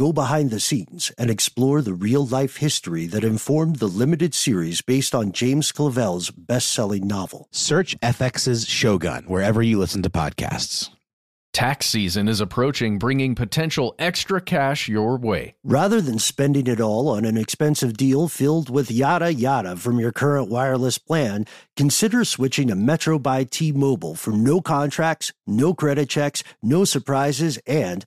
go behind the scenes, and explore the real life history that informed the limited series based on James Clavell's best selling novel. Search FX's Shogun wherever you listen to podcasts. Tax season is approaching, bringing potential extra cash your way. Rather than spending it all on an expensive deal filled with yada yada from your current wireless plan, consider switching to Metro by T Mobile for no contracts, no credit checks, no surprises, and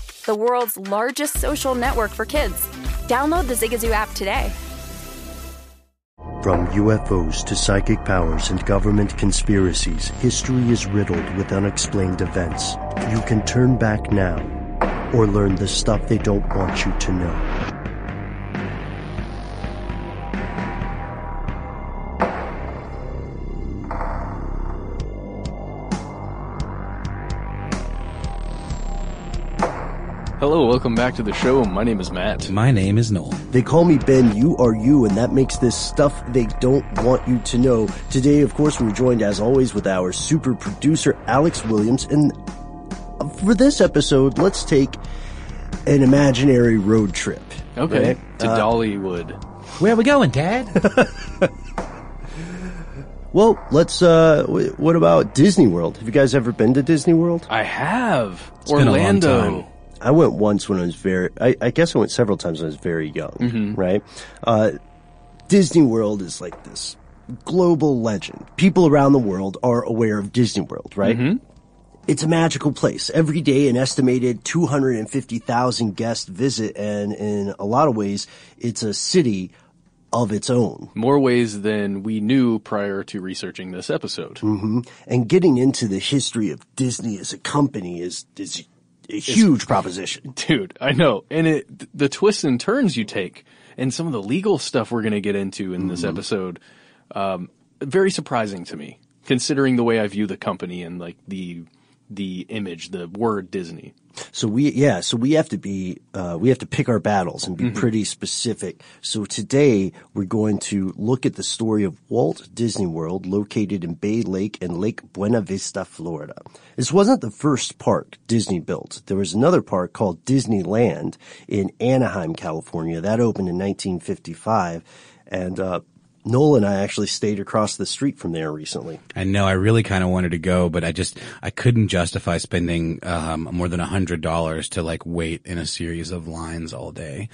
the world's largest social network for kids. Download the Zigazoo app today. From UFOs to psychic powers and government conspiracies, history is riddled with unexplained events. You can turn back now or learn the stuff they don't want you to know. Hello, welcome back to the show. My name is Matt. My name is Noel. They call me Ben, you are you, and that makes this stuff they don't want you to know. Today, of course, we're joined as always with our super producer, Alex Williams, and for this episode, let's take an imaginary road trip. Okay, right? to Uh, Dollywood. Where are we going, Dad? Well, let's, uh, what about Disney World? Have you guys ever been to Disney World? I have been a long Orlando. I went once when I was very, I, I guess I went several times when I was very young, mm-hmm. right? Uh, Disney World is like this global legend. People around the world are aware of Disney World, right? Mm-hmm. It's a magical place. Every day, an estimated 250,000 guests visit, and in a lot of ways, it's a city of its own. More ways than we knew prior to researching this episode. Mm-hmm. And getting into the history of Disney as a company is, is huge proposition. Dude, I know. And it, the twists and turns you take and some of the legal stuff we're going to get into in this episode, um, very surprising to me, considering the way I view the company and like the, the image, the word Disney. So we, yeah, so we have to be, uh, we have to pick our battles and be pretty specific. So today we're going to look at the story of Walt Disney World located in Bay Lake and Lake Buena Vista, Florida. This wasn't the first park Disney built. There was another park called Disneyland in Anaheim, California. That opened in 1955. And, uh, Noel and I actually stayed across the street from there recently. I know I really kind of wanted to go, but I just I couldn't justify spending um, more than a hundred dollars to like wait in a series of lines all day,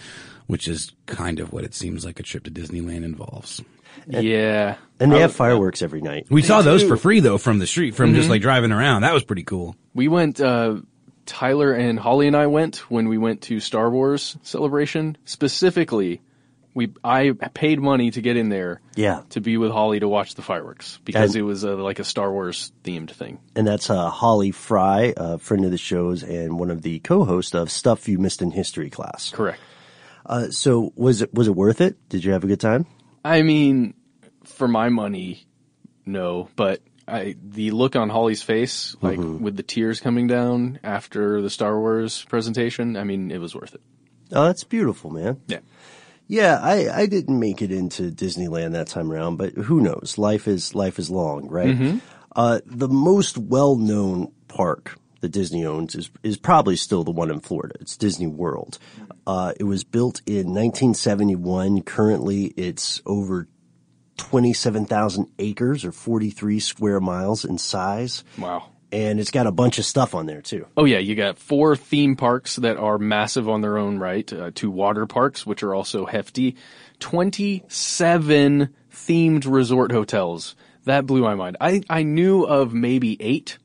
which is kind of what it seems like a trip to Disneyland involves. yeah. And they I- have fireworks every night. We saw those for free though from the street, from just like driving around. That was pretty cool. We went, uh, Tyler and Holly and I went when we went to Star Wars celebration. Specifically, we I paid money to get in there Yeah. to be with Holly to watch the fireworks because And- it was uh, like a Star Wars themed thing. and that's uh, Holly Fry, a friend of the shows and one of the co-hosts of Stuff You Missed in History class. Correct. Uh, so was it was it worth it? Did you have a good time? I mean, for my money, no. But I, the look on Holly's face, like Mm-hmm. with the tears coming down after the Star Wars presentation, I mean, it was worth it. Oh, that's beautiful, man. Yeah. Yeah, I, I didn't make it into Disneyland that time around, but who knows? Life is life is long, right? Uh, the most well known park that Disney owns is is probably still the one in Florida. It's Disney World. Uh, it was built in 1971. Currently, it's over 27,000 acres or 43 square miles in size, Wow. And it's got a bunch of stuff on there too. Oh yeah, you got four theme parks that are massive on their own right, uh, two water parks which are also hefty, 27 themed resort hotels. That blew my mind. I I knew of maybe 8.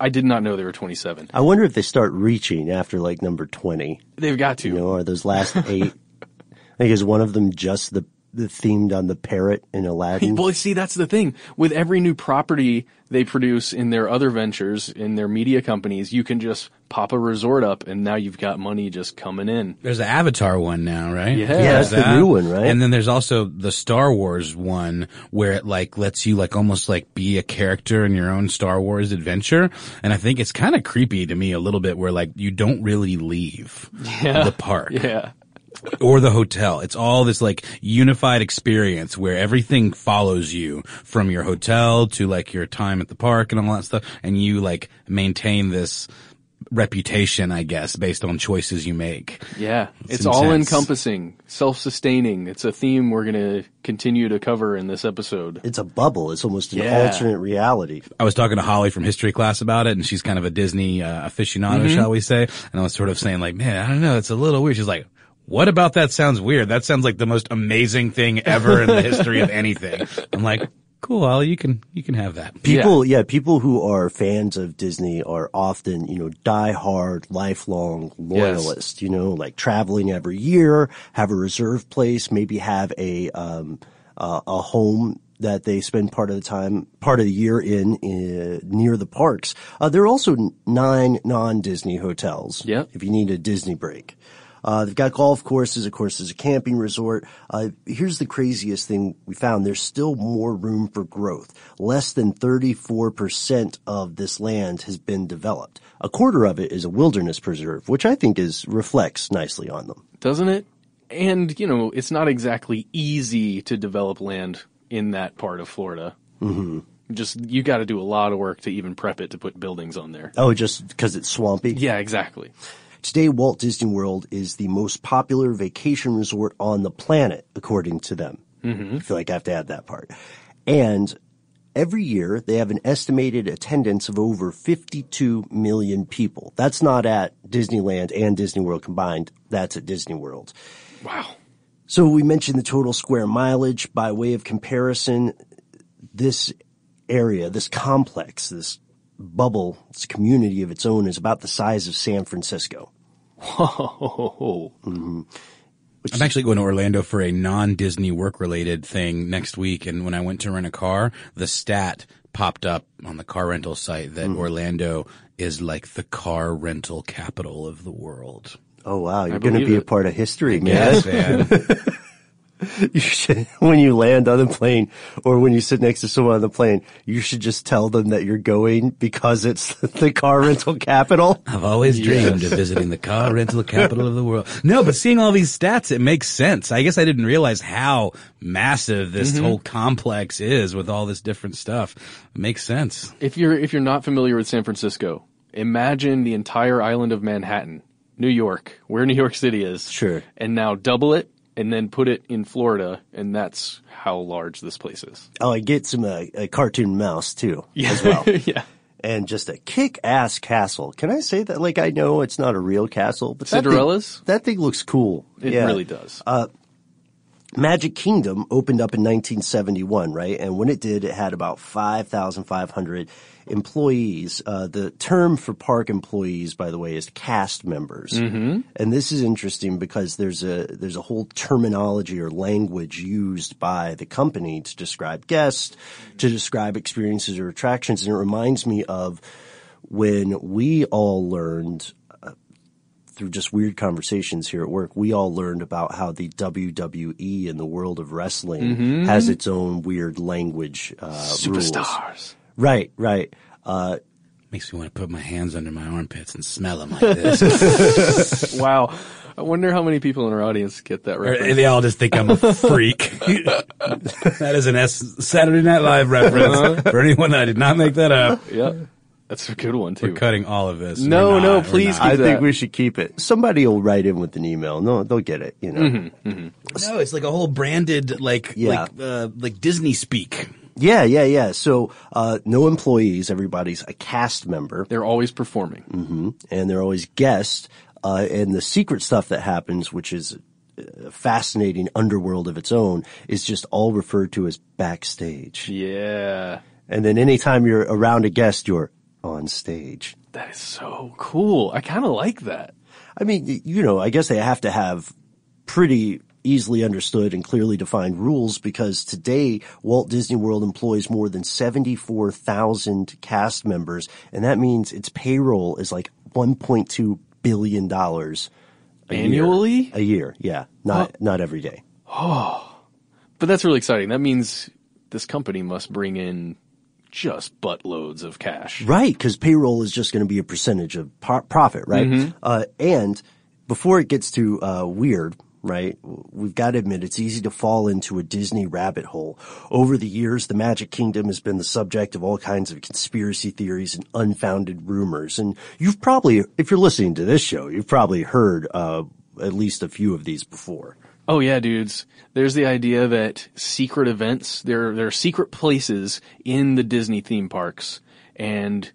I did not know there were 27. I wonder if they start reaching after like number 20. They've got to. You know, are those last eight? I think is one of them just the the themed on the parrot in Aladdin. Well, see, that's the thing. With every new property they produce in their other ventures, in their media companies, you can just pop a resort up and now you've got money just coming in. There's the Avatar one now, right? Yeah. Yeah, There's that's the new one, right? And then there's also the Star Wars one where it like lets you like almost like be a character in your own Star Wars adventure. And I think it's kind of creepy to me a little bit where like you don't really leave the park Yeah. Or the hotel. It's all this like unified experience where everything follows you from your hotel to like your time at the park and all that stuff. And you like maintain this reputation, I guess, based on choices you make. Yeah. It's some all encompassing, self-sustaining. It's a theme we're going to continue to cover in this episode. it's a bubble. It's almost an Yeah. alternate reality. I was talking to Holly from history class about it, and she's kind of a Disney uh, aficionado, shall we say? And I was sort of saying, like, man, I don't know, it's a little weird. She's like, what about that sounds weird? That sounds like the most amazing thing ever in the history of anything. I'm like, cool, Holly, you can you can have that. People, yeah. people who are fans of Disney are often, you know, die-hard, lifelong loyalists. You know, like traveling every year, have a reserve place, maybe have a um, uh, a home that they spend part of the time, part of the year in, uh, near the parks. Uh, there are also nine non-Disney hotels. Yep. If you need a Disney break. Uh, they've got golf courses, of course, there's a camping resort. Uh, here's the craziest thing we found. There's still more room for growth. Less than 34% of this land has been developed. A quarter of it is a wilderness preserve, which I think is, reflects nicely on them. Doesn't it? And, you know, it's not exactly easy to develop land in that part of Florida. Mm-hmm. Just, you got to do a lot of work to even prep it to put buildings on there. Oh, just because it's swampy? Yeah, exactly. Today, Walt Disney World is the most popular vacation resort on the planet, according to them. Mm-hmm. I feel like I have to add that part. And every year, they have an estimated attendance of over 52 million people. That's not at Disneyland and Disney World combined. That's at Disney World. Wow. So we mentioned the total square mileage. By way of comparison, this area, this complex, this bubble, this community of its own is about the size of San Francisco. Whoa. Mm-hmm. I'm actually going to Orlando for a non-Disney work-related thing next week, and when I went to rent a car, the stat popped up on the car rental site that mm-hmm. Orlando is like the car rental capital of the world. Oh wow, you're going to believe be a part of history, man. Yes, man. You should, when you land on the plane or when you sit next to someone on the plane, you should just tell them that you're going because it's the car rental capital. I've always dreamed of visiting the car rental capital of the world. No, but seeing all these stats, it makes sense. I guess I didn't realize how massive this mm-hmm. whole complex is with all this different stuff. It makes sense. If you're, if you're not familiar with San Francisco, imagine the entire island of Manhattan, New York, where New York City is. Sure. And now double it and then put it in Florida, and that's how large this place is. Oh, I get some uh, a cartoon mouse too yeah. as well, yeah. and just a kick-ass castle. Can I say that? Like I know it's not a real castle, but that thing- Cinderella's? That thing, looks cool. It Yeah. really does. Magic Kingdom opened up in 1971, right? And when it did, it had about 5,500 employees. Uh, the term for park employees, by the way, is cast members. Mm-hmm. And this is interesting because there's a, there's a whole terminology or language used by the company to describe guests, to describe experiences or attractions. And it reminds me of when we all learned through just weird conversations here at work, we all learned about how the WWE in the world of wrestling has its own weird language uh, rules. Superstars. Right, right. Uh, Makes me want to put my hands under my armpits and smell them like this. Wow. I wonder how many people in our audience get that Or reference. they all just think I'm a freak. that is an S- Saturday Night Live reference for anyone that did not make that up. yeah. That's a good one too. We're cutting all of this. No, We're no, please not. I Keep think we should keep it. Somebody will write in with an email. No, they'll get it. You know. Mm-hmm. No, it's like a whole branded, like, Yeah. like, uh, like Disney speak. Yeah, yeah, yeah. So, uh, no employees. Everybody's a cast member. They're always performing. and they're always guests. Uh, and the secret stuff that happens, which is a fascinating underworld of its own, is just all referred to as backstage. Yeah. And then anytime you're around a guest, you're on stage. That is so cool. I kind of like that. I mean, you know, I guess they have to have pretty easily understood and clearly defined rules because today Walt Disney World employs more than 74,000 cast members and that means its payroll is like 1.2 billion dollars a year. Annually? A year, yeah. Not not every day. Oh. But that's really exciting. That means this company must bring in just buttloads of cash. Right, because payroll is just going to be a percentage of par- profit, right? Uh, and before it gets too uh, weird, right, we've got to admit it's easy to fall into a Disney rabbit hole. Over the years, the Magic Kingdom has been the subject of all kinds of conspiracy theories and unfounded rumors. And you've probably, if you're listening to this show, you've probably heard uh, at least a few of these before. Oh yeah, dudes. There's the idea that secret events, there there are secret places in the Disney theme parks and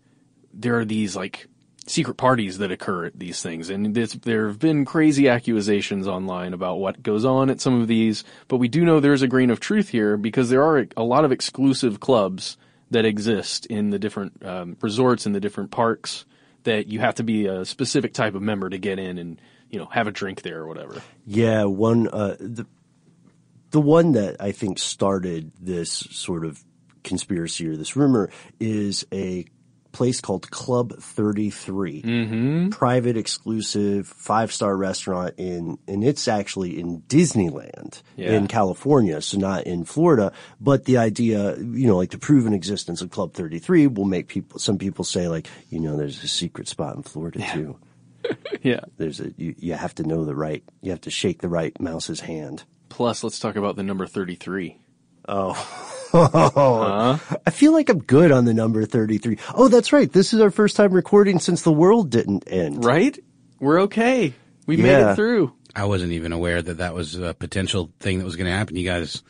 there are these like secret parties that occur at these things and there have been crazy accusations online about what goes on at some of these, but we do know there's a grain of truth here because there are a lot of exclusive clubs that exist in the different um, resorts and the different parks that you have to be a specific type of member to get in and you know have a drink there or whatever. Yeah, one uh, the the one that I think started this sort of conspiracy or this rumor is a place called Club 33. Mm-hmm. Private, exclusive, five star restaurant in, and it's actually in Disneyland Yeah. in California, so not in Florida. But the idea, you know, like the proven existence of Club 33 will make people, some people say like, you know, there's a secret spot in Florida too. Yeah. There's a, you, you have to know the right, you have to shake the right mouse's hand. Plus, let's talk about the number 33. Oh, I feel like I'm good on the number 33. Oh, that's right. This is our first time recording since the world didn't end. Right? We're okay. We made it through. I wasn't even aware that that was a potential thing that was going to happen. You guys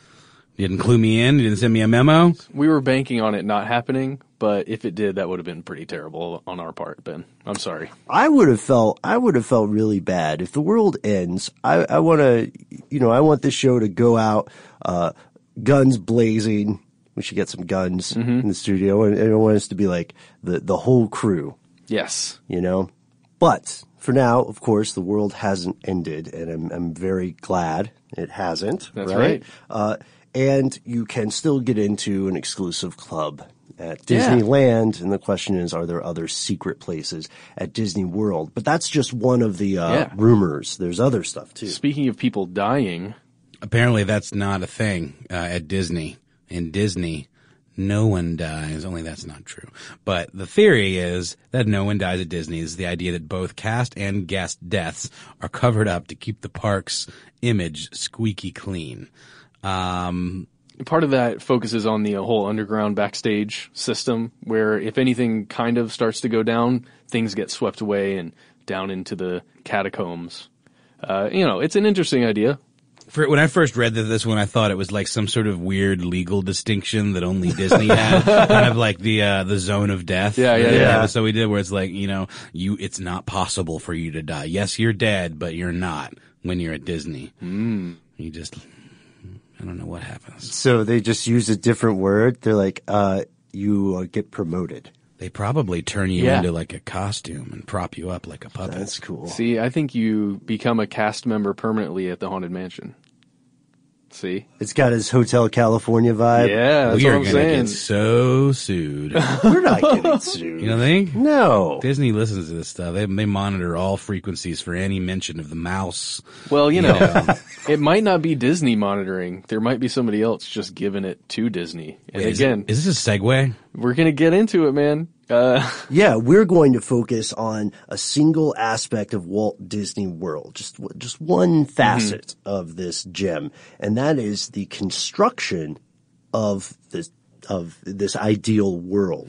didn't clue me in. You didn't send me a memo. We were banking on it not happening, but if it did, that would have been pretty terrible on our part, Ben. I'm sorry. I would have felt, I would have felt really bad if the world ends. I, I want to, you know, I want this show to go out, uh, guns blazing. We should get some guns in the studio and, and I want us to be like the, the whole crew. Yes. you know. But for now, of course, the world hasn't ended, and I'm, I'm very glad it hasn't. That's right. Uh, and you can still get into an exclusive club at Yeah. Disneyland, and the question is, are there other secret places at Disney World? But that's just one of the uh, Yeah. rumors. There's other stuff too. Speaking of people dying, Apparently, that's not a thing uh, at Disney. In Disney, no one dies. Only that's not true. But the theory is that no one dies at Disney. Is the idea that both cast and guest deaths are covered up to keep the park's image squeaky clean. Um, part of that focuses on the whole underground backstage system where if anything kind of starts to go down, things get swept away and down into the catacombs. Uh, you know, it's an interesting idea. For, when I first read that this one, I thought it was like some sort of weird legal distinction that only Disney had, kind of like the uh, the zone of death. Yeah, yeah, yeah. So we did, where it's like you know, you it's not possible for you to die. Yes, you're dead, but you're not when you're at Disney. Mm. You just, I don't know what happens. So they just use a different word. They're like, uh, you uh, get promoted. They probably turn you Yeah. into like a costume and prop you up like a puppet. That's cool. See, I think you become a cast member permanently at the Haunted Mansion. See? It's got his Hotel California vibe. Yeah, that's we what are I'm gonna saying. get so sued. We're not getting sued. you don't think? no. Disney listens to this stuff. They, they monitor all frequencies for any mention of the mouse. Well, you know, it might not be Disney monitoring. There might be somebody else just giving it to Disney. And Is, again, is this a segue? we're gonna get into it, man. Uh, Yeah, we're going to focus on a single aspect of Walt Disney World, just just one facet of this gem, and that is the construction of this of this ideal world.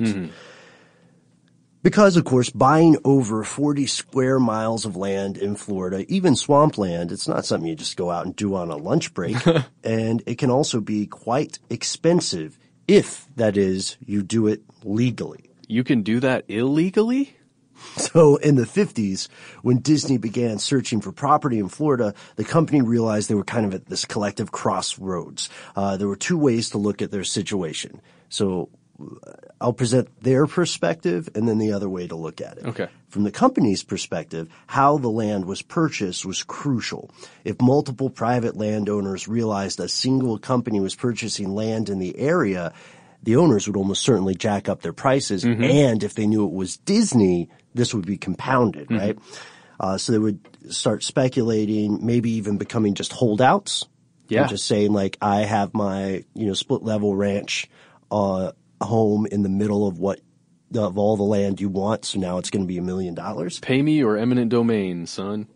Because, of course, buying over 40 square miles of land in Florida, even swampland, it's not something you just go out and do on a lunch break. and it can also be quite expensive if, that is, you do it legally. You can do that illegally? So in the 50s, when Disney began searching for property in Florida, the company realized they were kind of at this collective crossroads. Uh, there were two ways to look at their situation. So uh, I'll present their perspective and then the other way to look at it. Okay. From the company's perspective, how the land was purchased was crucial. If multiple private landowners realized a single company was purchasing land in the area, the owners would almost certainly jack up their prices. And if they knew it was Disney, this would be compounded, right? Uh, so they would start speculating, maybe even becoming just holdouts. Yeah. Just saying like, I have my, you know, split level ranch, uh, home in the middle of what, of all the land you want. So now it's going to be a million dollars. Pay me or eminent domain, son.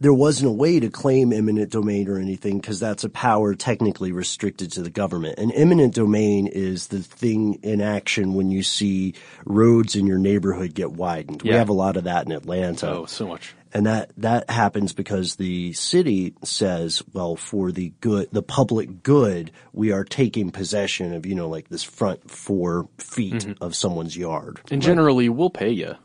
There wasn't a way to claim eminent domain or anything because that's a power technically restricted to the government. And eminent domain is the thing in action when you see roads in your neighborhood get widened. We have a lot of that in Atlanta. Oh, so much. And that, that happens because the city says, well, for the good, the public good, we are taking possession of, you know, like this front four feet mm-hmm. of someone's yard. And generally, we'll pay you.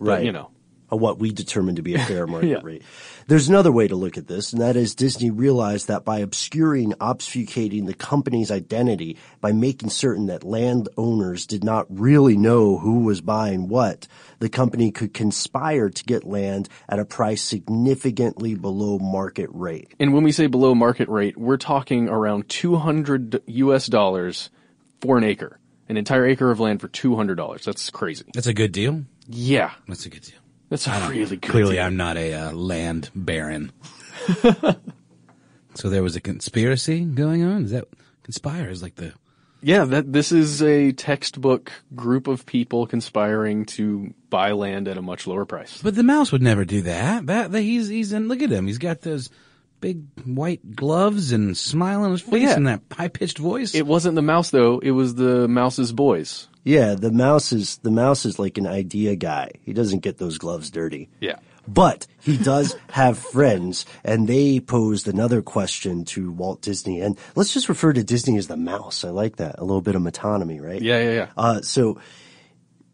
Right. You know. what we determine to be a fair market Yeah. rate. There's another way to look at this, and that is Disney realized that by obscuring, obfuscating the company's identity, by making certain that landowners did not really know who was buying what, the company could conspire to get land at a price significantly below market rate. And when we say below market rate, we're talking around 200 US dollars for an acre. An entire acre of land for $200. That's crazy. That's a good deal. Yeah. That's a good deal. That's a really good Clearly, deal. I'm not a uh, land baron. so there was a conspiracy going on. Is that conspire? Is like the Yeah, that this is a textbook group of people conspiring to buy land at a much lower price. But the mouse would never do that. That, that he's he's in. Look at him. He's got those big white gloves and smile on his face yeah. and that high pitched voice. It wasn't the mouse though, it was the mouse's boys. Yeah, the mouse is the mouse is like an idea guy. He doesn't get those gloves dirty. Yeah. But he does have friends, and they posed another question to Walt Disney. And let's just refer to Disney as the mouse. I like that. A little bit of metonymy, right? Yeah, yeah, yeah. Uh, so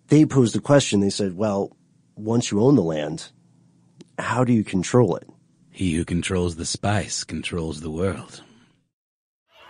they posed a question. They said, well, once you own the land, how do you control it? he who controls the spice controls the world.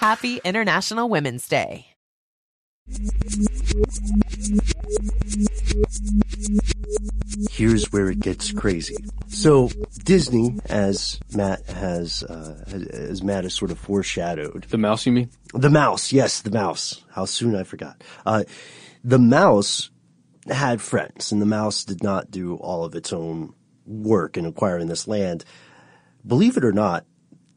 Happy International Women's Day. Here's where it gets crazy. So Disney, as Matt has, uh, as Matt has sort of foreshadowed, The mouse, you mean? the mouse, yes, the mouse. How soon I forgot. Uh, the mouse had friends, and the mouse did not do all of its own work in acquiring this land. Believe it or not,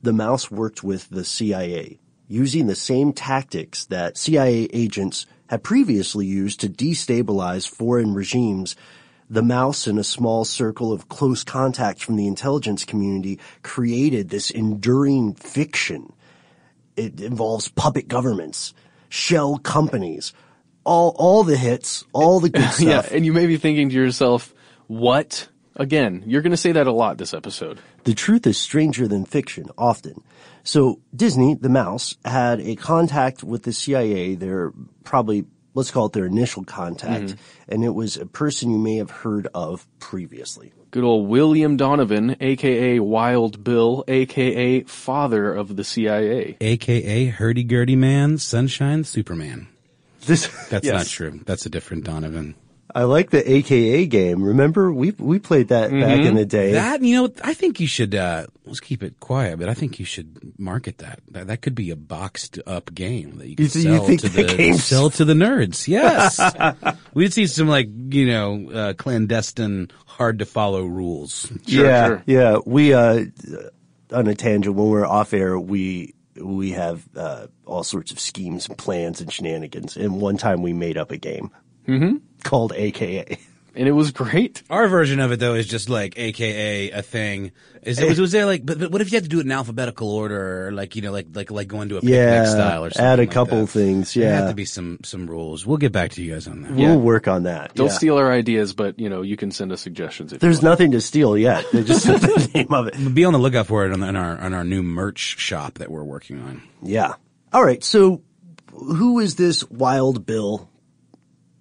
the mouse worked with the CIA using the same tactics that CIA agents had previously used to destabilize foreign regimes. The mouse in a small circle of close contacts from the intelligence community created this enduring fiction. It involves puppet governments, shell companies, all, all the hits, all the good stuff. Yeah, and you may be thinking to yourself, what? Again, you're going to say that a lot this episode. The truth is stranger than fiction, often. So Disney, the mouse, had a contact with the CIA, their probably, let's call it their initial contact, mm-hmm. and it was a person you may have heard of previously. Good old William Donovan, aka Wild Bill, aka father of the CIA. AKA Hurdy Gurdy Man, Sunshine Superman. This, That's yes. not true. That's a different Donovan. I like the AKA game. Remember, we we played that back in the day. That you know, I think you should. Uh, let's keep it quiet, but I think you should market that. That, that could be a boxed up game that you could You th- you sell think to that the game's- sell to the nerds. Yes, we'd see some like you know uh, clandestine, hard to follow rules. yeah, sure. yeah. We uh, on a tangent when we're off air, we we have uh, all sorts of schemes and plans and shenanigans. And one time we made up a game called AKA. And it was great. Our version of it though is just like AKA a thing. Is it, was, was there like, but, but what if you had to do it in alphabetical order, or like you know, like like like going to a picnic Yeah, style or something? add a like couple that? things, There yeah. have to be some some rules. We'll get back to you guys on that. We'll work on that. Don't yeah. steal our ideas, but you know, you can send us suggestions if There's you want. nothing to steal yet. They just said the name of it. Be on the lookout for it on, on our on our new merch shop that we're working on. Yeah. All right. So, who is this Wild Bill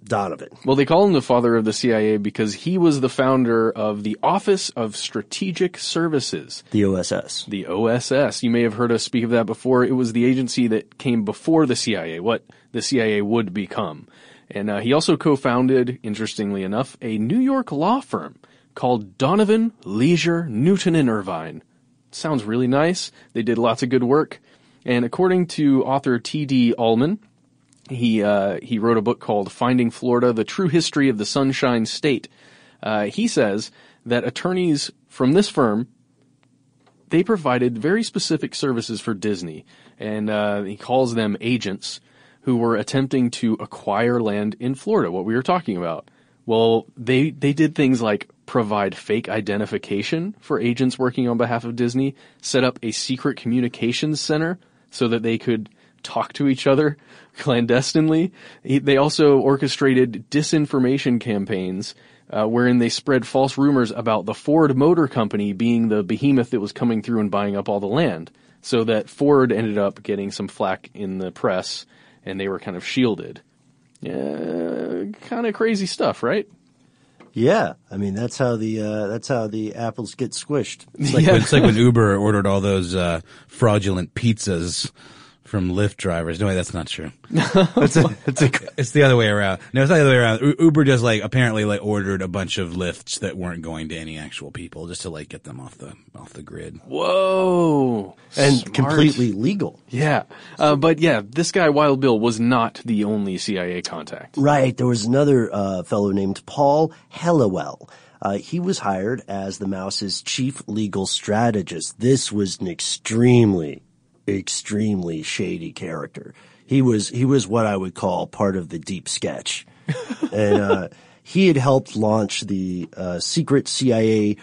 Donovan? Well, they call him the father of the CIA because he was the founder of the Office of Strategic Services. The OSS. The OSS. You may have heard us speak of that before. It was the agency that came before the CIA, what the CIA would become. And uh, he also co-founded, interestingly enough, a New York law firm called Donovan, Leisure, Newton and Irvine. Sounds really nice. They did lots of good work. And according to author T.D. Allman, he uh, he wrote a book called Finding Florida: The True History of the Sunshine State. Uh, he says that attorneys from this firm, they provided very specific services for Disney, and uh, he calls them agents who were attempting to acquire land in Florida. What we were talking about. Well, they they did things like provide fake identification for agents working on behalf of Disney, set up a secret communications center so that they could talk to each other clandestinely. They also orchestrated disinformation campaigns uh, wherein they spread false rumors about the Ford Motor Company being the behemoth that was coming through and buying up all the land. So that Ford ended up getting some flack in the press and they were kind of shielded. Yeah, kind of crazy stuff, right? Yeah, I mean that's how the uh, that's how the apples get squished. It's like, when, it's like when Uber ordered all those uh, fraudulent pizzas from Lyft drivers. No, way, that's not true. It's a, it's a, It's the other way around. No, it's not the other way around. U- Uber just like apparently like ordered a bunch of lifts that weren't going to any actual people just to like get them off the off the grid. Whoa. and Smart. completely legal. Yeah. Uh, but yeah, this guy, Wild Bill, was not the only CIA contact. Right. There was another uh, fellow named Paul Helliwell. Uh, he was hired as the Mouse's chief legal strategist. This was an extremely, extremely shady character. He was he was what I would call part of the deep sketch, and uh, he had helped launch the uh, secret CIA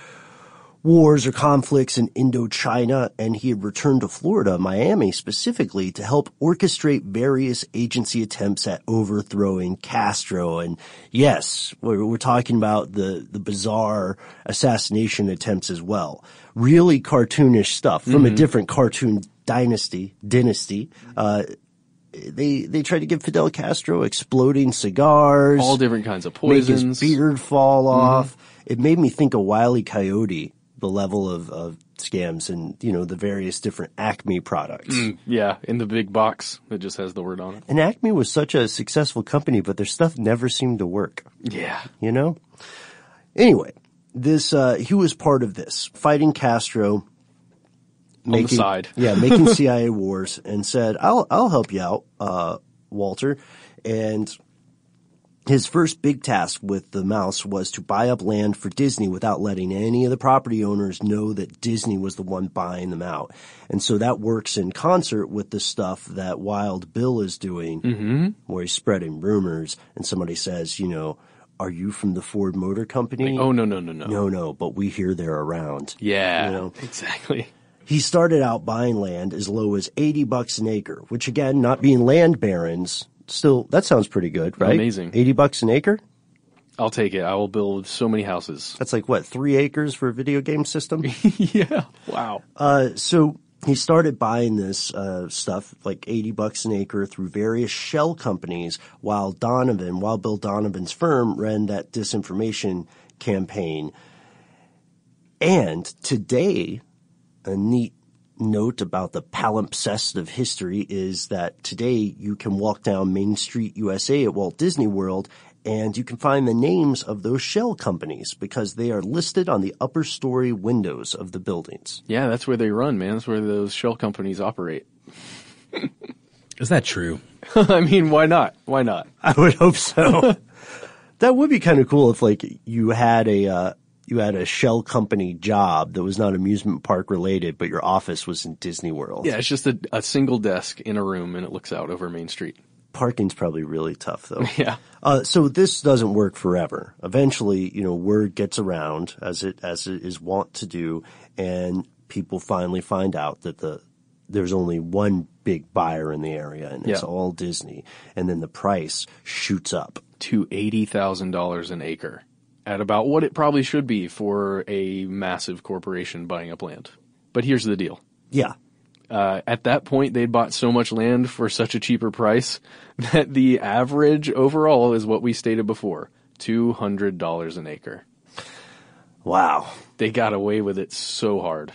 wars or conflicts in Indochina, and he had returned to Florida, Miami specifically, to help orchestrate various agency attempts at overthrowing Castro. And yes, we're, we're talking about the, the bizarre assassination attempts as well. Really cartoonish stuff from a different cartoon dynasty, dynasty. Uh, they, they tried to give Fidel Castro exploding cigars All different kinds of make his poisons. beard fall off. It made me think of Wile E. Coyote, the level of, of scams and, you know, the various different Acme products. Yeah, in the big box that just has the word on it. And Acme was such a successful company, but their stuff never seemed to work, Yeah. you know? Anyway, this, uh, he was part of this, fighting Castro, the side. yeah, making CIA wars and said, I'll, I'll help you out, uh, Walter. And his first big task with the mouse was to buy up land for Disney without letting any of the property owners know that Disney was the one buying them out. And so that works in concert with the stuff that Wild Bill is doing, mm-hmm. where he's spreading rumors and somebody says, you know, are you from the Ford Motor Company? Oh, no, no, no, no. no, no, but we hear they're around. Yeah, You know? exactly. He started out buying land as low as 80 bucks an acre, which again, not being land barons, still, that sounds pretty good, right? Amazing. 80 bucks an acre? I'll take it. I will build so many houses. That's like what, three acres for a video game system? yeah. Wow. uh, so he started buying this, uh, stuff like 80 bucks an acre through various shell companies while Donovan, while Bill Donovan's firm ran that disinformation campaign. And today, a neat note about the palimpsest of history is that today you can walk down Main Street USA at Walt Disney World and you can find the names of those shell companies because they are listed on the upper story windows of the buildings. Yeah, that's where they run, man. That's where those shell companies operate. Is that true? I mean, why not? Why not? I would hope so. that would be kind of cool if like you had a uh, you had a shell company job that was not amusement park related, but your office was in Disney World. Yeah, it's just a, a single desk in a room and it looks out over Main Street. Parking's probably really tough though. Yeah. Uh, so this doesn't work forever. Eventually, you know, word gets around as it as it is wont to do, and people finally find out that the there's only one big buyer in the area, and it's Yeah. all Disney. And then the price shoots up. To $80,000 an acre at about what it probably should be for a massive corporation buying up land. But here's the deal. Yeah, Uh, at that point, they'd bought so much land for such a cheaper price that the average overall is what we stated before $200 an acre. wow. They got away with it so hard.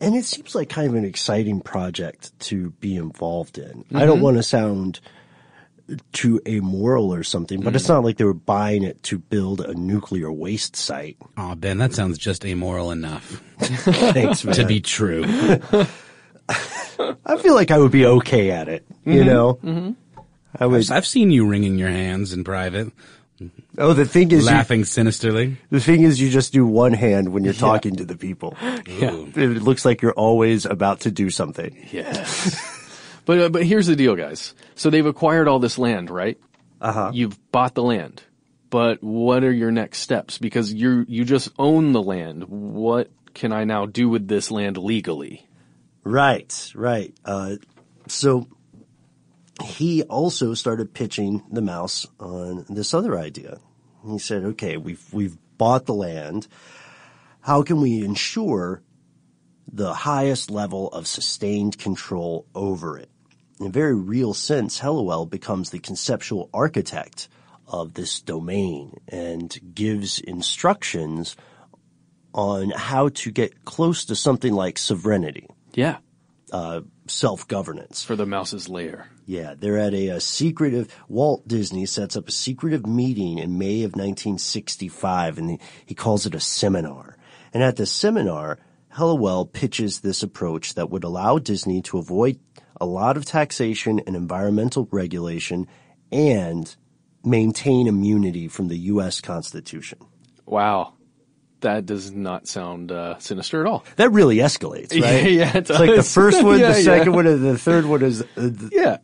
And it seems like kind of an exciting project to be involved in. I Mm-hmm. don't want to sound too moral or something, but Mm. it's not like they were buying it to build a nuclear waste site. Oh, Ben, that sounds just amoral enough Thanks, man. to be true. I feel like I would be okay at it, you know? Mm-hmm. I would. I've seen you wringing your hands in private. Oh, the thing is, you, laughing sinisterly. the thing is, you just do one hand when you're talking to the people. Yeah. It looks like you're always about to do something. Yes. But uh, but here's the deal, guys. So they've acquired all this land, right? Uh huh. You've bought the land. But what are your next steps? Because you you just own the land. What can I now do with this land legally? Right, right. Uh, so he also started pitching the mouse on this other idea. He said, "Okay, we've we've bought the land. How can we ensure the highest level of sustained control over it?" In a very real sense, Helliwell becomes the conceptual architect of this domain and gives instructions on how to get close to something like sovereignty Yeah. uh, self-governance. For the mouse's lair. Yeah, they're at a, a secretive, Walt Disney sets up a secretive meeting in May of 1965 and he, he calls it a seminar. And at the seminar, Helliwell pitches this approach that would allow Disney to avoid a lot of taxation and environmental regulation and maintain immunity from the U.S. Constitution. Wow. That does not sound uh, sinister at all. That really escalates, right? Yeah, yeah, it it's like the first one, Yeah, the second yeah. one, and the third one is uh, the, Yeah.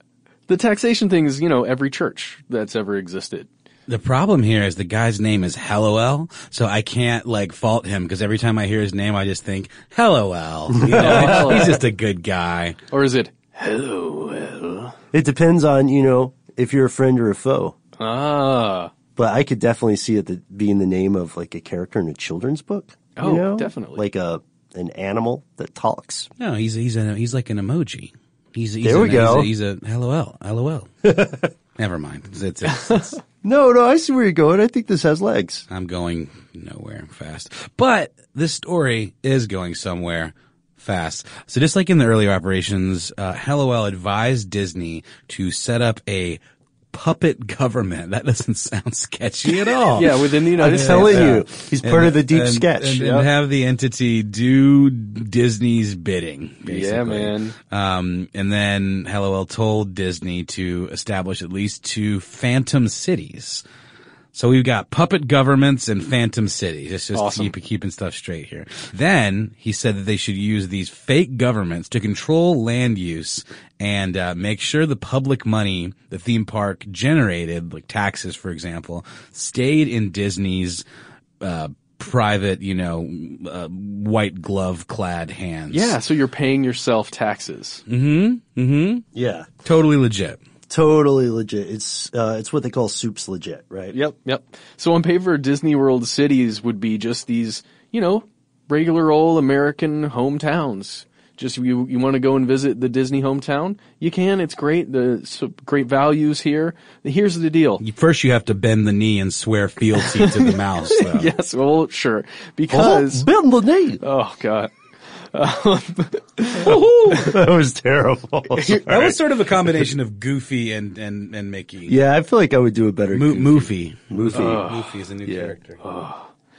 The taxation thing is, you know, every church that's ever existed. The problem here is the guy's name is Helliwell, so I can't like fault him because every time I hear his name, I just think Hellowell. You know, he's just a good guy. Or is it, hello, well? It depends on, you know, if you're a friend or a foe. Ah. But I could definitely see it the, being the name of like a character in a children's book. you Oh, know? definitely. Like a an animal that talks. No, he's he's a he's like an emoji. He's, he's There we a, go. He's a, he's a LOL. LOL. Never mind. It's, it's, it's, it's- No, no, I see where you're going. I think this has legs. I'm going nowhere fast. But this story is going somewhere fast. So just like in the earlier operations, uh, Helliwell advised Disney to set up a puppet government. That doesn't sound sketchy at all. Yeah, within the United I'm States. telling Yeah. you, he's part of the deep and- sketch. and, yeah. and have the entity do Disney's bidding. Basically. Yeah, man. Um, and then Helliwell told Disney to establish at least two phantom cities. So we've got puppet governments and phantom cities. It's just Awesome. keep keeping stuff straight here. Then he said that they should use these fake governments to control land use and uh, make sure the public money the theme park generated, like taxes, for example, stayed in Disney's uh, private, you know, uh, white glove clad hands. Yeah, so you're paying yourself taxes. Mm-hmm. Mm-hmm. Yeah. totally legit. Totally legit. It's uh, it's what they call soups legit, right? Yep, yep. So on paper, Disney World cities would be just these, you know, regular old American hometowns. Just you, you want to go and visit the Disney hometown? You can. It's great. The so great values here. Here's the deal. First, you have to bend the knee and swear fealty to the mouse. Though. Yes, well, sure. Oh, Because bend the knee. oh god, that was terrible. That was sort of a combination of Goofy and and and Mickey. yeah, I feel like I would do a better. Mo- Goofy. Moofy. Moofy. Moofy is a new character.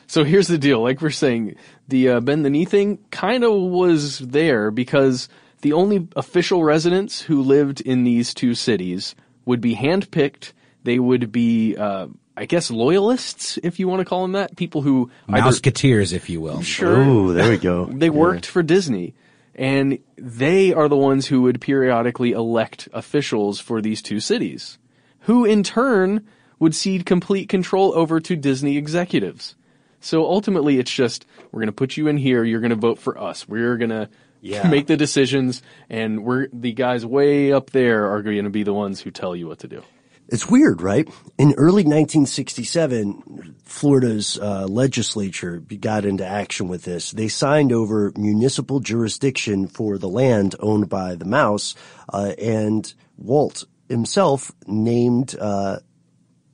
So here's the deal. Like we're saying, the uh, bend the knee thing kind of was there because the only official residents who lived in these two cities would be handpicked. They would be, uh, I guess, loyalists, if you want to call them that. People who either Mouseketeers, if you will. sure Oh, there we go. they worked for Disney. And they are the ones who would periodically elect officials for these two cities, who in turn would cede complete control over to Disney executives. So ultimately, it's just, we're going to put you in here, you're going to vote for us. We're going to Yeah. make the decisions, and we're, the guys way up there are going to be the ones who tell you what to do. It's weird, right? In early 1967, Florida's uh, legislature got into action with this. They signed over municipal jurisdiction for the land owned by the mouse, uh, and Walt himself named uh,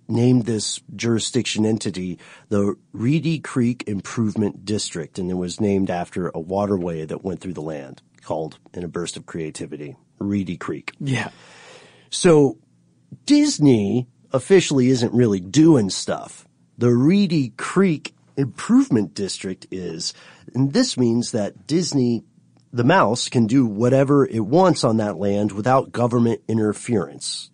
named this jurisdiction entity the Reedy Creek Improvement District, and it was named after a waterway that went through the land called, in a burst of creativity, Reedy Creek. Yeah. So Disney officially isn't really doing stuff. The Reedy Creek Improvement District is, and this means that Disney, the mouse, can do whatever it wants on that land without government interference,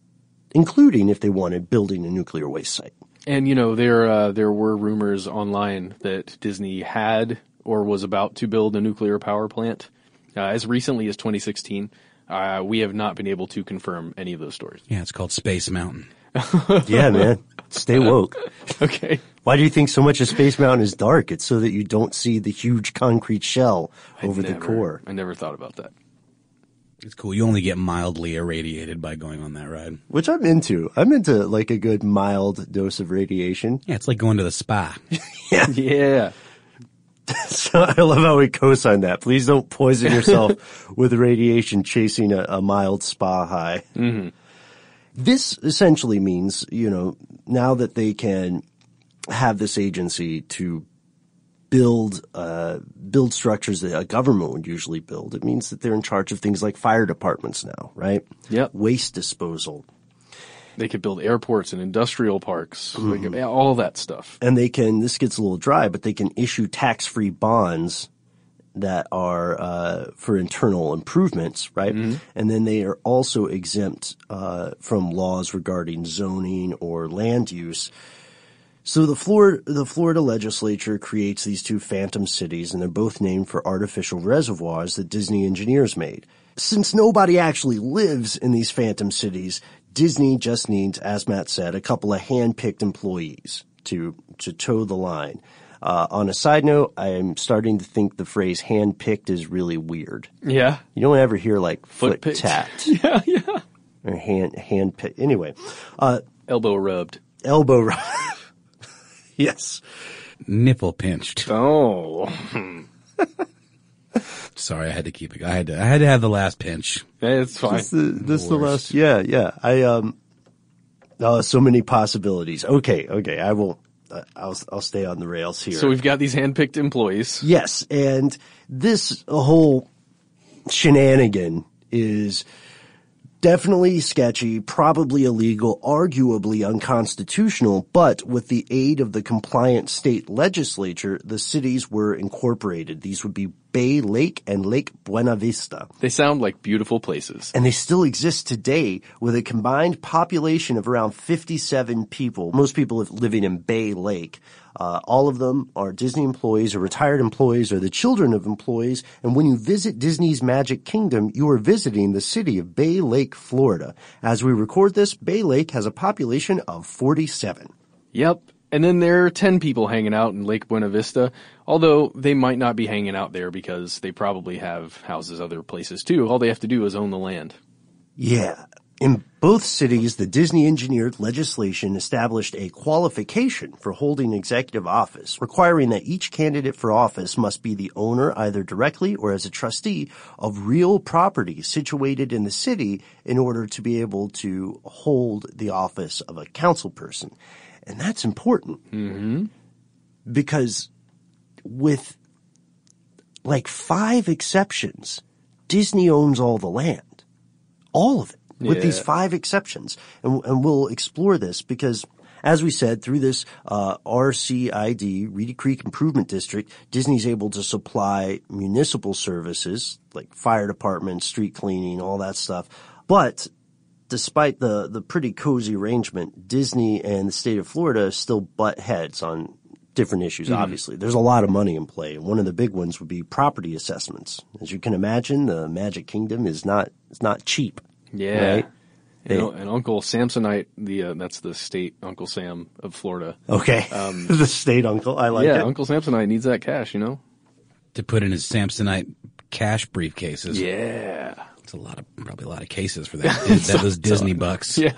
including if they wanted building a nuclear waste site. And you know there uh, there were rumors online that Disney had or was about to build a nuclear power plant uh, as recently as 2016. Uh, we have not been able to confirm any of those stories. Yeah, it's called Space Mountain. yeah, man. Stay woke. Okay. Why do you think so much of Space Mountain is dark? It's so that you don't see the huge concrete shell over the core. I never thought about that. It's cool. You only get mildly irradiated by going on that ride. Which I'm into. I'm into like a good mild dose of radiation. Yeah, it's like going to the spa. Yeah. So I love how we co-sign that. Please don't poison yourself with radiation chasing a, a mild spa high. This essentially means, you know, now that they can have this agency to build uh, build structures that a government would usually build, it means that they're in charge of things like fire departments now, right? Yep. Waste disposal. They could build airports and industrial parks, could- yeah, all that stuff. and they can this gets a little dry but they can issue tax-free bonds that are uh, for internal improvements right? And then they are also exempt uh, from laws regarding zoning or land use. So the Florida, the Florida legislature creates these two phantom cities and they're both named for artificial reservoirs that Disney engineers made. Since nobody actually lives in these phantom cities, Disney just needs, as Matt said, a couple of hand-picked employees to, to toe the line. Uh, on a side note, I am starting to think the phrase hand-picked is really weird. Yeah. You don't ever hear like foot, Foot tapped Yeah, yeah. or hand, hand-picked. Anyway, uh, Elbow rubbed. elbow rubbed. yes. Nipple pinched. Oh. Sorry, I had to keep it. I had to. I had to have the last pinch. It's fine. This the, this the last, yeah, yeah. I, um, oh, so many possibilities. Okay, okay. I will, uh, I'll, I'll stay on the rails here. So we've got these hand-picked employees. yes. And this whole shenanigan is definitely sketchy, probably illegal, arguably unconstitutional, but with the aid of the compliant state legislature, the cities were incorporated. These would be Bay Lake and Lake Buena Vista. They sound like beautiful places. and they still exist today with a combined population of around 57 people. Most people live- living in Bay Lake. Uh, all of them are Disney employees or retired employees or the children of employees. And when you visit Disney's Magic Kingdom, you are visiting the city of Bay Lake, Florida. As we record this, Bay Lake has a population of 47. Yep. And then there are 10 people hanging out in Lake Buena Vista, although they might not be hanging out there because they probably have houses other places too. All they have to do is own the land. Yeah. In both cities, the Disney engineered legislation established a qualification for holding executive office, requiring that each candidate for office must be the owner either directly or as a trustee of real property situated in the city in order to be able to hold the office of a council person. And that's important. Mm-hmm. Because with like five exceptions, Disney owns all the land. All of it. With these five exceptions. And, and we'll explore this because as we said, through this uh, RCID, Reedy Creek Improvement District, Disney's able to supply municipal services like fire department, street cleaning, all that stuff. But despite the, the pretty cozy arrangement, Disney and the state of Florida still butt heads on different issues, obviously. There's a lot of money in play. and One of the big ones would be property assessments. As you can imagine, the Magic Kingdom is not, is not cheap. Yeah. Right? And, They- and Uncle Samsonite, the uh, that's the state Uncle Sam of Florida. Okay. the state uncle. I like yeah, it. Uncle Samsonite needs that cash, you know. To put in his Samsonite cash briefcases. Yeah. It's a lot of probably a lot of cases for that. that those Disney bucks. Yeah.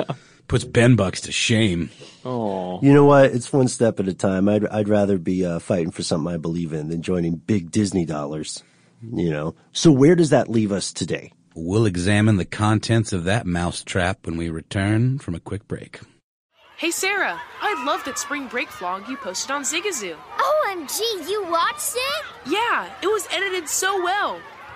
Puts Ben Bucks to shame. Oh. You know what? It's one step at a time. I'd I'd rather be uh, fighting for something I believe in than joining big Disney dollars. You know. So where does that leave us today? We'll examine the contents of that mousetrap when we return from a quick break. Hey Sarah, I love that spring break vlog you posted on Zigazoo. OMG, you watched it? Yeah, it was edited so well.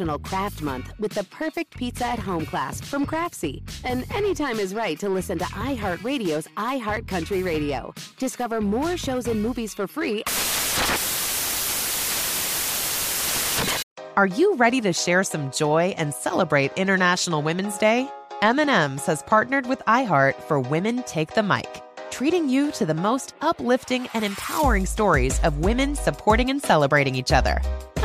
National Craft Month with the perfect pizza at home class from Craftsy. And anytime is right to listen to iHeartRadio's iHeart Country Radio. Discover more shows and movies for free. Are you ready to share some joy and celebrate International Women's Day? M&M's has partnered with iHeart for Women Take the Mic, treating you to the most uplifting and empowering stories of women supporting and celebrating each other.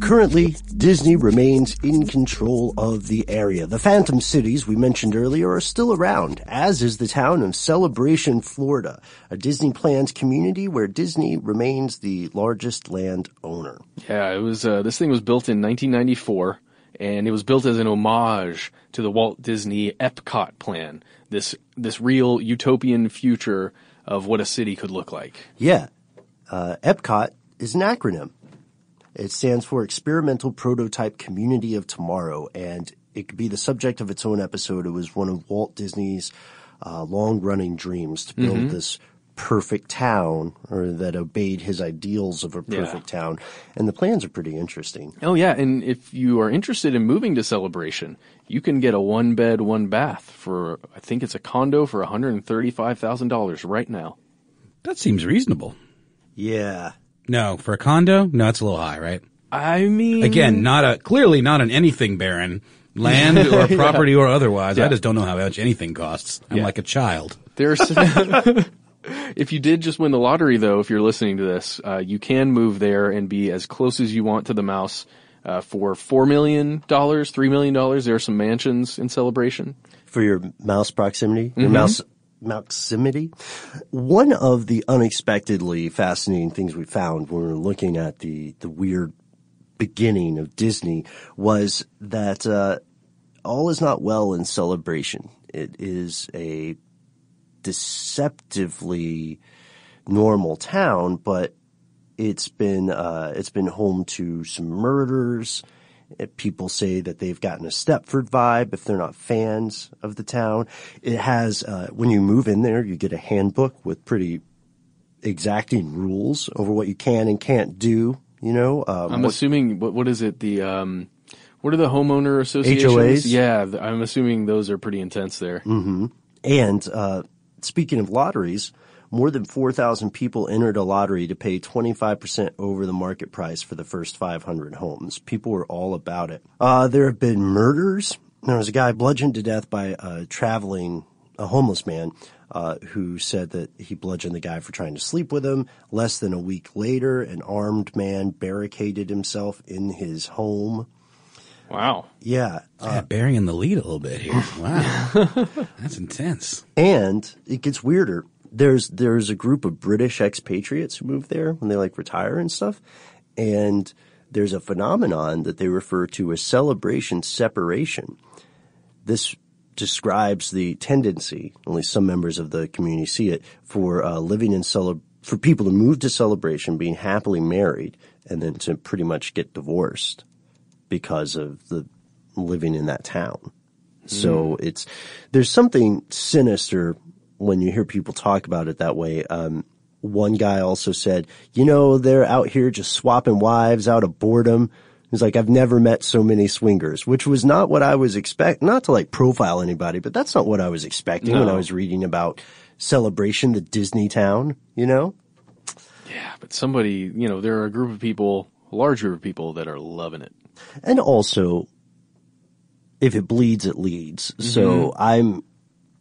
Currently, Disney remains in control of the area. The Phantom Cities we mentioned earlier are still around, as is the town of Celebration, Florida, a Disney planned community where Disney remains the largest land owner. Yeah, it was. Uh, this thing was built in 1994, and it was built as an homage to the Walt Disney Epcot plan. This this real utopian future of what a city could look like. Yeah. Uh, EPCOT is an acronym. It stands for Experimental Prototype Community of Tomorrow, and it could be the subject of its own episode. It was one of Walt Disney's uh, long-running dreams to build Mhm. this perfect town, or that obeyed his ideals of a Yeah. perfect town. And the plans are pretty interesting. Oh yeah, and if you are interested in moving to Celebration, you can get a one bed, one bath for I think it's a condo for one hundred and thirty five thousand dollars right now. That seems reasonable. Yeah. No, for a condo, no, it's a little high, right? I mean, Again, not a clearly not an anything barren land or Yeah. property or otherwise. Yeah. I just don't know how much anything costs. I'm Yeah. like a child. There's if you did just win the lottery, though, if you're listening to this, uh, you can move there and be as close as you want to the mouse. Uh, for four million dollars, three million dollars, there are some mansions in celebration. for your mouse proximity, your Mhm. mouse proximity. One of the unexpectedly fascinating things we found when we were looking at the the weird beginning of Disney was that uh, all is not well in celebration. It is a deceptively normal town, but it's been uh, it's been home to some murders. People say that they've gotten a Stepford vibe if they're not fans of the town. It has uh, when you move in there, you get a handbook with pretty exacting rules over what you can and can't do. You know, um, I'm what- assuming what what is it the um what are the homeowner associations? HOAs? Yeah, I'm assuming those are pretty intense there. hmm And uh, speaking of lotteries, more than 4,000 people entered a lottery to pay 25% over the market price for the first 500 homes. People were all about it. Uh, there have been murders. There was a guy bludgeoned to death by a traveling, a homeless man, uh, who said that he bludgeoned the guy for trying to sleep with him. Less than a week later, an armed man barricaded himself in his home. Wow. Yeah. Yeah, burying the lead a little bit here. Wow. That's intense. And it gets weirder. There's there's a group of British expatriates who move there when they like retire and stuff. And there's a phenomenon that they refer to as celebration separation. This describes the tendency, only some members of the community see it, for uh, living in celeb for people to move to celebration, being happily married, and then to pretty much get divorced because of the living in that town. So it's there's something sinister when you hear people talk about it that way. Um, one guy also said, you know, they're out here just swapping wives out of boredom. He's like, I've never met so many swingers, which was not what I was expect. Not to like profile anybody, but that's not what I was expecting when I was reading about Celebration, the Disney town. You know, Yeah, but somebody, you know, there are a group of people, a large group of people that are loving it. and also if it bleeds, it leads. So I'm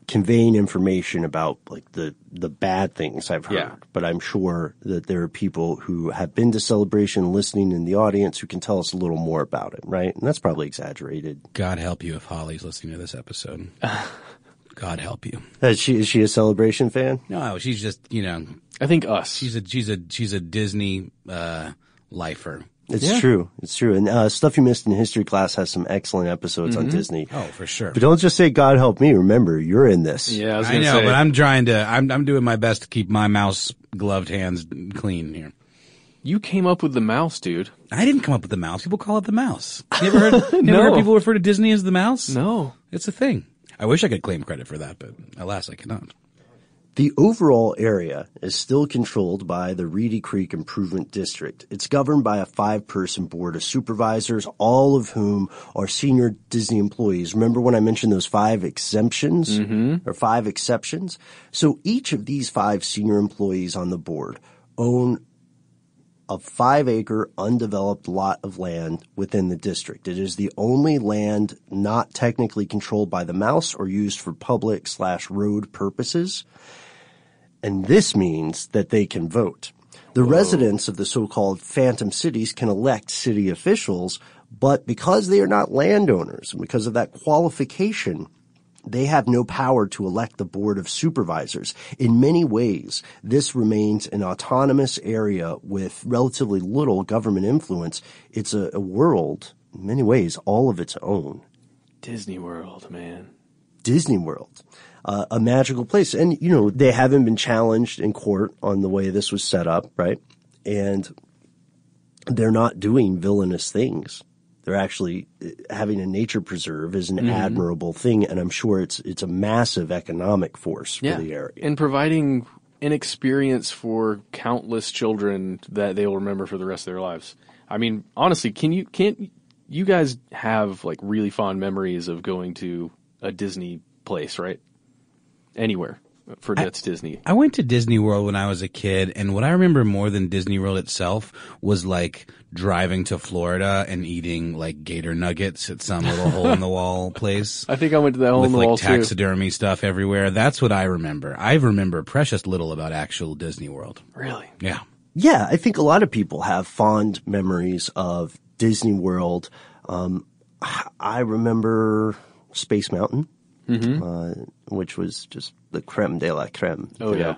conveying information about like the the bad things I've heard, Yeah. but I'm sure that there are people who have been to celebration listening in the audience who can tell us a little more about it, right? And that's probably exaggerated. God help you if Holly's listening to this episode. God help you. Is she is she a celebration fan? No, she's just you know. I think us. She's a she's a she's a Disney uh, lifer. It's true. It's true. And uh, stuff you missed in history class has some excellent episodes on Disney. Oh, for sure. But don't just say God help me. Remember, you're in this. Yeah, I was I know, say. but I'm trying to. I'm I'm doing my best to keep my mouse gloved hands clean here. you came up with the mouse, dude. I didn't come up with the mouse. People call it the mouse. You ever heard? you No. ever heard people refer to Disney as the mouse? No. It's a thing. I wish I could claim credit for that, but alas, I cannot. The overall area is still controlled by the Reedy Creek Improvement District. It's governed by a five-person board of supervisors, all of whom are senior Disney employees. Remember when I mentioned those five exemptions mm-hmm. or five exceptions? So each of these five senior employees on the board own a five acre undeveloped lot of land within the district. It is the only land not technically controlled by the mouse or used for public slash road purposes. And this means that they can vote. The residents of the so-called phantom cities can elect city officials, but because they are not landowners and because of that qualification, they have no power to elect the board of supervisors. In many ways, this remains an autonomous area with relatively little government influence. It's a, a world, in many ways, all of its own. Disney World, man. Disney World, uh, a magical place. And, you know, they haven't been challenged in court on the way this was set up, right? And they're not doing villainous things. They're actually uh, having a nature preserve is an Mm-hmm. admirable thing, and I'm sure it's it's a massive economic force for the area. And providing an experience for countless children that they will remember for the rest of their lives. I mean, honestly, can you can't you guys have like really fond memories of going to a Disney place, right? Anywhere for that's Disney. I went to Disney World when I was a kid, and what I remember more than Disney World itself was like driving to Florida and eating like gator nuggets at some little hole in the wall place. I think I went to that hole with in the like wall too. taxidermy stuff everywhere. That's what I remember. I remember precious little about actual Disney World. Really? Yeah. Yeah, I think a lot of people have fond memories of Disney World. Um, I remember Space Mountain, uh, which was just the creme de la creme. Oh, know?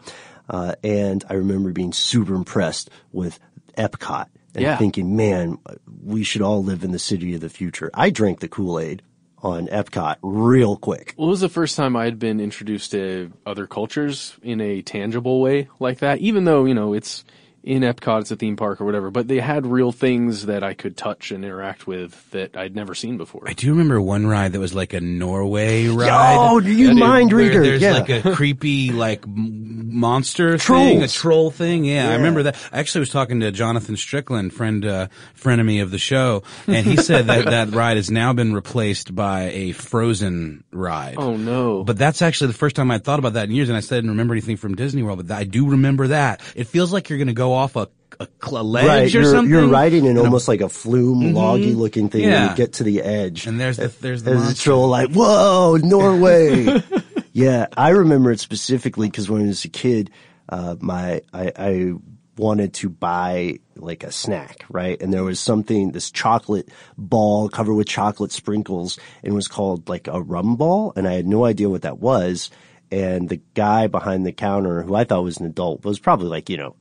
Uh, and I remember being super impressed with Epcot and Yeah. thinking, man, we should all live in the city of the future. I drank the Kool-Aid on Epcot real quick. Well, it was the first time I had been introduced to other cultures in a tangible way like that, even though, you know, it's in Epcot, it's a theme park or whatever, but they had real things that I could touch and interact with that I'd never seen before. I do remember one ride that was like a Norway ride. Oh, do you mind where reader? There's yeah. like a creepy like monster Trolls. thing, a troll thing. Yeah, Yeah. I remember that. I actually was talking to Jonathan Strickland, friend uh, frenemy of the show, and he said that that ride has now been replaced by a Frozen ride. Oh no. But that's actually the first time I thought about that in years, and I said I didn't remember anything from Disney World, but I do remember that. It feels like you're going to go off a, a, a ledge right, or you're, something. you're riding in almost like a flume, loggy looking thing, and you get to the edge. And there's the there's the There's a troll like, whoa, Norway. yeah, I remember it specifically because when I was a kid, uh, my, I, I wanted to buy like a snack, right? And there was something, this chocolate ball covered with chocolate sprinkles and it was called like a rum ball. And I had no idea what that was. And the guy behind the counter, who I thought was an adult, was probably like, you know,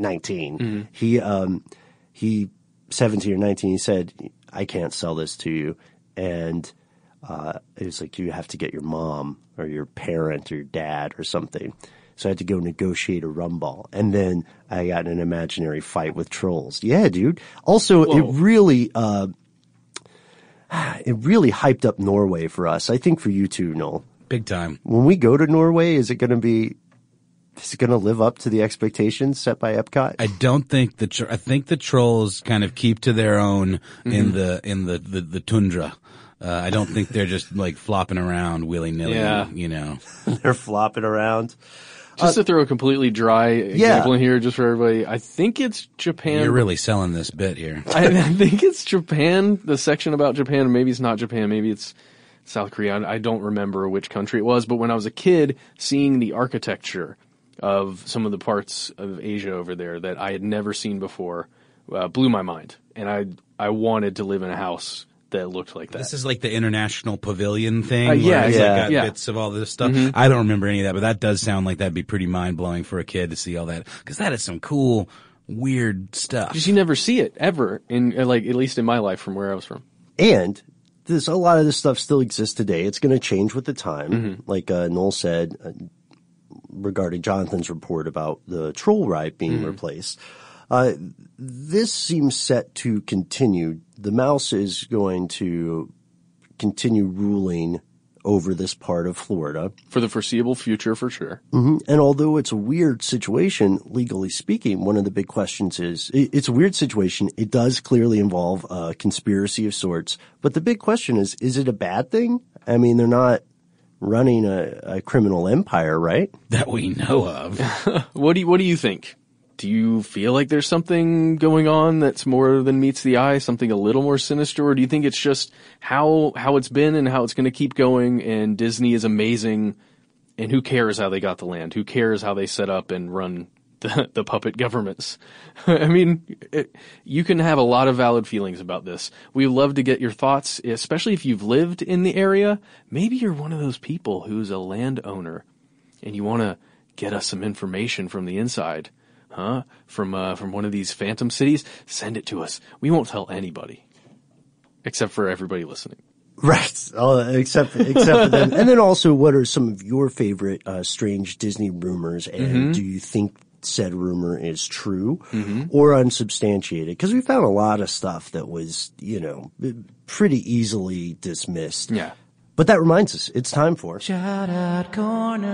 19. He, um, he, 17 or 19, he said, I can't sell this to you. And, uh, it was like, you have to get your mom or your parent or your dad or something. So I had to go negotiate a rumble. And then I got in an imaginary fight with trolls. Yeah, dude. Also, it really, uh, it really hyped up Norway for us. I think for you too, Noel. Big time. When we go to Norway, is it going to be, is it going to live up to the expectations set by Epcot? I don't think the tr- I think the trolls kind of keep to their own in Mhm. the in the the, the tundra. Uh, I don't think they're just like flopping around willy nilly. Yeah. You know, They're flopping around. Just to throw a completely dry example Yeah. in here, just for everybody, I think it's Japan. you're really selling this bit here. I, I think it's Japan. The section about Japan. Maybe it's not Japan. Maybe it's South Korea. I, I don't remember which country it was. But when I was a kid, seeing the architecture of some of the parts of Asia over there that I had never seen before uh, blew my mind, and I I wanted to live in a house that looked like that. This is like the international pavilion thing. Uh, yeah, yeah, like got yeah. bits of all this stuff. Mhm. I don't remember any of that, but that does sound like that'd be pretty mind blowing for a kid to see all that because that is some cool, weird stuff. Because you never see it ever in uh, like at least in my life from where I was from. And this, a lot of this stuff still exists today. It's going to change with the time. Mm-hmm. Like uh, Noel said uh, regarding Jonathan's report about the troll ride being Mm-hmm. replaced. Uh, this seems set to continue. The mouse is going to continue ruling over this part of Florida. For the foreseeable future, for sure. hmm And although it's a weird situation, legally speaking, one of the big questions is it- it's a weird situation. It does clearly involve a conspiracy of sorts, but the big question is: is it a bad thing? I mean, they're not running a, a criminal empire, right? That we know of. What do you, what do you think? Do you feel like there's something going on that's more than meets the eye, something a little more sinister, or do you think it's just how how it's been and how it's going to keep going? And Disney is amazing, and who cares how they got the land? Who cares how they set up and run the, the puppet governments? I mean, it, you can have a lot of valid feelings about this. We would love to get your thoughts, especially if you've lived in the area. Maybe you're one of those people who's a landowner and you want to get us some information from the inside, huh? From uh, from one of these phantom cities, send it to us. We won't tell anybody, except for everybody listening. Right. Uh, except except for them. And then also, what are some of your favorite uh, strange Disney rumors? And Mhm. do you think said rumor is true Mhm. or unsubstantiated? Because we found a lot of stuff that was, you know, pretty easily dismissed. Yeah. But that reminds us, it's time for Shout out corner.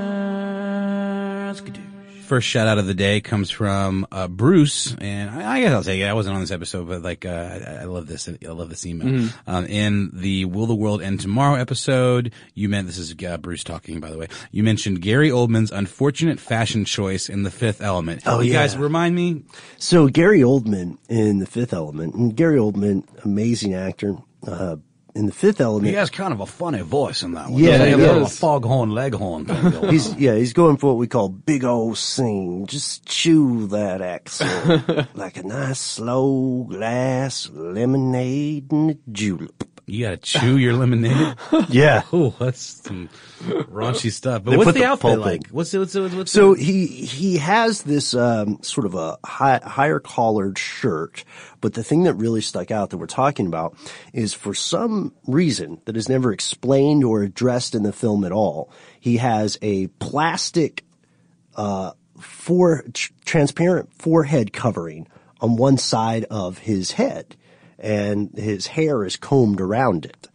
First shout out of the day comes from uh, Bruce, and I, I guess I'll take it. I wasn't on this episode, but like uh, I, I love this. I love this email. Mhm. Um, in the "Will the World End Tomorrow" episode, you meant this is uh, Bruce talking, by the way. You mentioned Gary Oldman's unfortunate fashion choice in The Fifth Element. Oh, you yeah. guys remind me. So Gary Oldman in The Fifth Element, and Gary Oldman, amazing actor. In The Fifth Element, He has kind of a funny voice in that one. Yeah, he a little foghorn leghorn thing He's on. yeah, he's going for what we call big old sing. Just chew that accent like a nice slow glass lemonade and a julep. You gotta chew your lemonade. Yeah. Oh, that's some raunchy stuff. But They what's the, the outfit like? What's what's what's So the, he he has this um, sort of a high, higher collared shirt, but the thing that really stuck out that we're talking about is for some reason that is never explained or addressed in the film at all. He has a plastic uh, for tr- transparent forehead covering on one side of his head, and his hair is combed around it.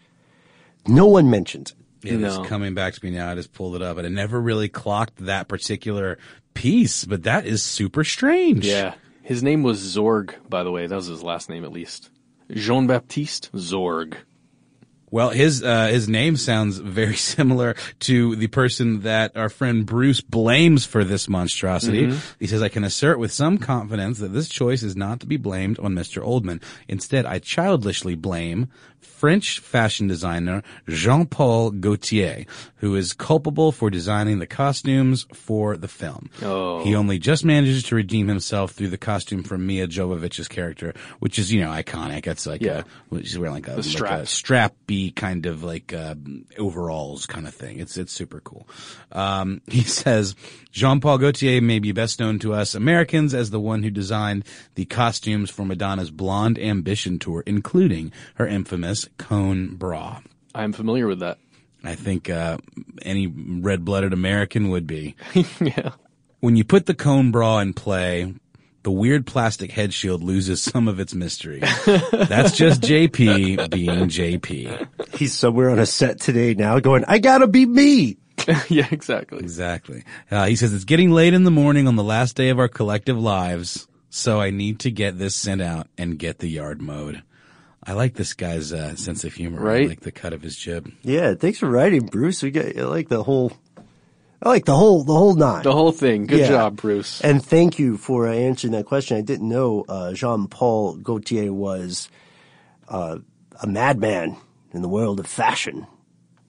No one mentions it. Yeah, it's No. coming back to me now. I just pulled it up, and I never really clocked that particular piece, but that is super strange. Yeah. His name was Zorg, by the way. That was his last name, at least. Jean Baptiste Zorg. Well, his uh, his name sounds very similar to the person that our friend Bruce blames for this monstrosity. Mhm. He says, "I can assert with some confidence that this choice is not to be blamed on Mr. Oldman. Instead, I childishly blame." French fashion designer Jean-Paul Gaultier, who is culpable for designing the costumes for the film. Oh. He only just manages to redeem himself through the costume from Milla Jovovich's character, which is, you know, iconic. It's like, Yeah. a, she's wearing like a, The like a strap. strappy kind of like uh, overalls kind of thing. It's it's super cool. Um, he says Jean Paul Gaultier may be best known to us Americans as the one who designed the costumes for Madonna's Blonde Ambition tour, including her infamous cone bra. I'm familiar with that. I think uh, any red-blooded American would be. yeah. When you put the cone bra in play, the weird plastic head shield loses some of its mystery. That's just JP being JP. He's somewhere on a set today now going, I gotta be me. yeah, exactly. Exactly. Uh, he says it's getting late in the morning on the last day of our collective lives, so I need to get this sent out and get the yard mowed. I like this guy's uh, sense of humor. I Right? like the cut of his jib. Yeah, thanks for writing, Bruce. We got I like the whole, I like the whole, the whole nine. The whole thing. Good Yeah. job, Bruce. And thank you for uh, answering that question. I didn't know uh, Jean Paul Gaultier was uh, a madman in the world of fashion.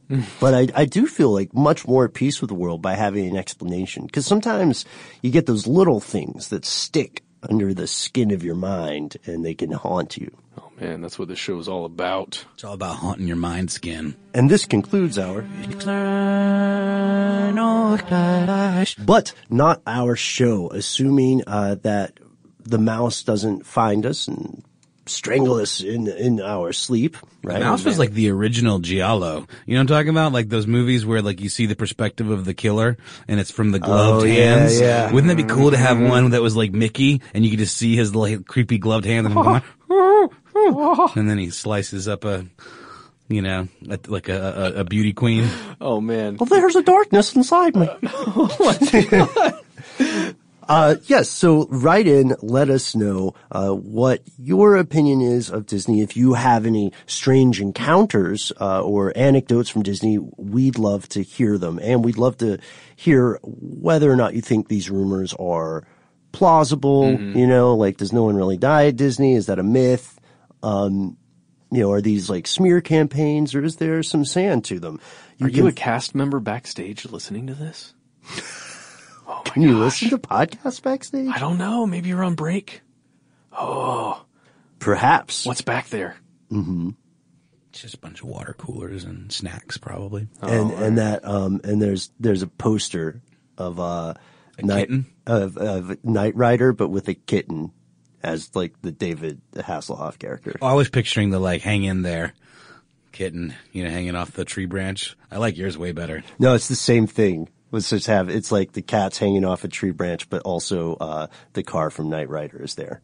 but I, I do feel like much more at peace with the world by having an explanation. Because sometimes you get those little things that stick under the skin of your mind and they can haunt you. Oh man, that's what this show is all about. It's all about haunting your mind skin. And this concludes our. But not our show, assuming uh, that the mouse doesn't find us and strangle us in in our sleep. Right? The mouse was like the original Giallo. You know what I'm talking about? Like those movies where like you see the perspective of the killer and it's from the gloved Oh, yeah, hands. yeah. Wouldn't that be cool to have one that was like Mickey and you could just see his like creepy gloved hand and, going, and then he slices up a, you know, a, like a, a, a beauty queen. Oh man. Well, there's a darkness inside me. Uh, yes, so write in, let us know uh, what your opinion is of Disney. If you have any strange encounters uh, or anecdotes from Disney, we'd love to hear them, and we'd love to hear whether or not you think these rumors are plausible. Mm-hmm. You know, like does no one really die at Disney? Is that a myth? Um, you know, are these like smear campaigns, or is there some sand to them? Are you can- a cast member backstage listening to this? Can you listen to podcasts backstage? I don't know. Maybe you're on break. Oh, Perhaps. what's back there? Mm-hmm. Just a bunch of water coolers and snacks, probably. and and that um and there's there's a poster of uh night kitten? of of Knight Rider, but with a kitten as like the David Hasselhoff character. Oh, I was picturing the like hang in there kitten, you know, hanging off the tree branch. I like yours way better. No, it's the same thing. Let's just have it's like the cat's hanging off a tree branch, but also uh the car from Knight Rider is there.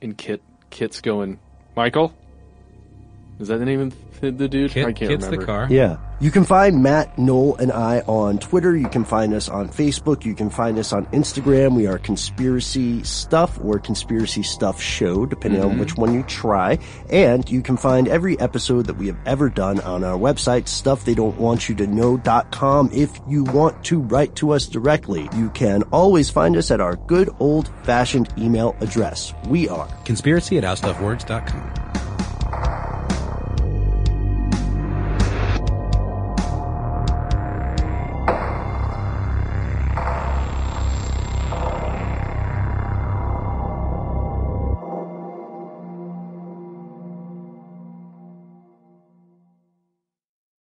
And Kit, Kit's going, Michael? Is that the name of the, the dude? Kit- I can't Kit's the remember. car. Yeah. You can find Matt, Noel, and I on Twitter. You can find us on Facebook. You can find us on Instagram. We are Conspiracy Stuff or Conspiracy Stuff Show, depending on Mhm. which one you try. And you can find every episode that we have ever done on our website, stufftheydon'twantyoutoKnow.com. If you want to write to us directly, you can always find us at our good old fashioned email address. We are Conspiracy at howstuffworks.com.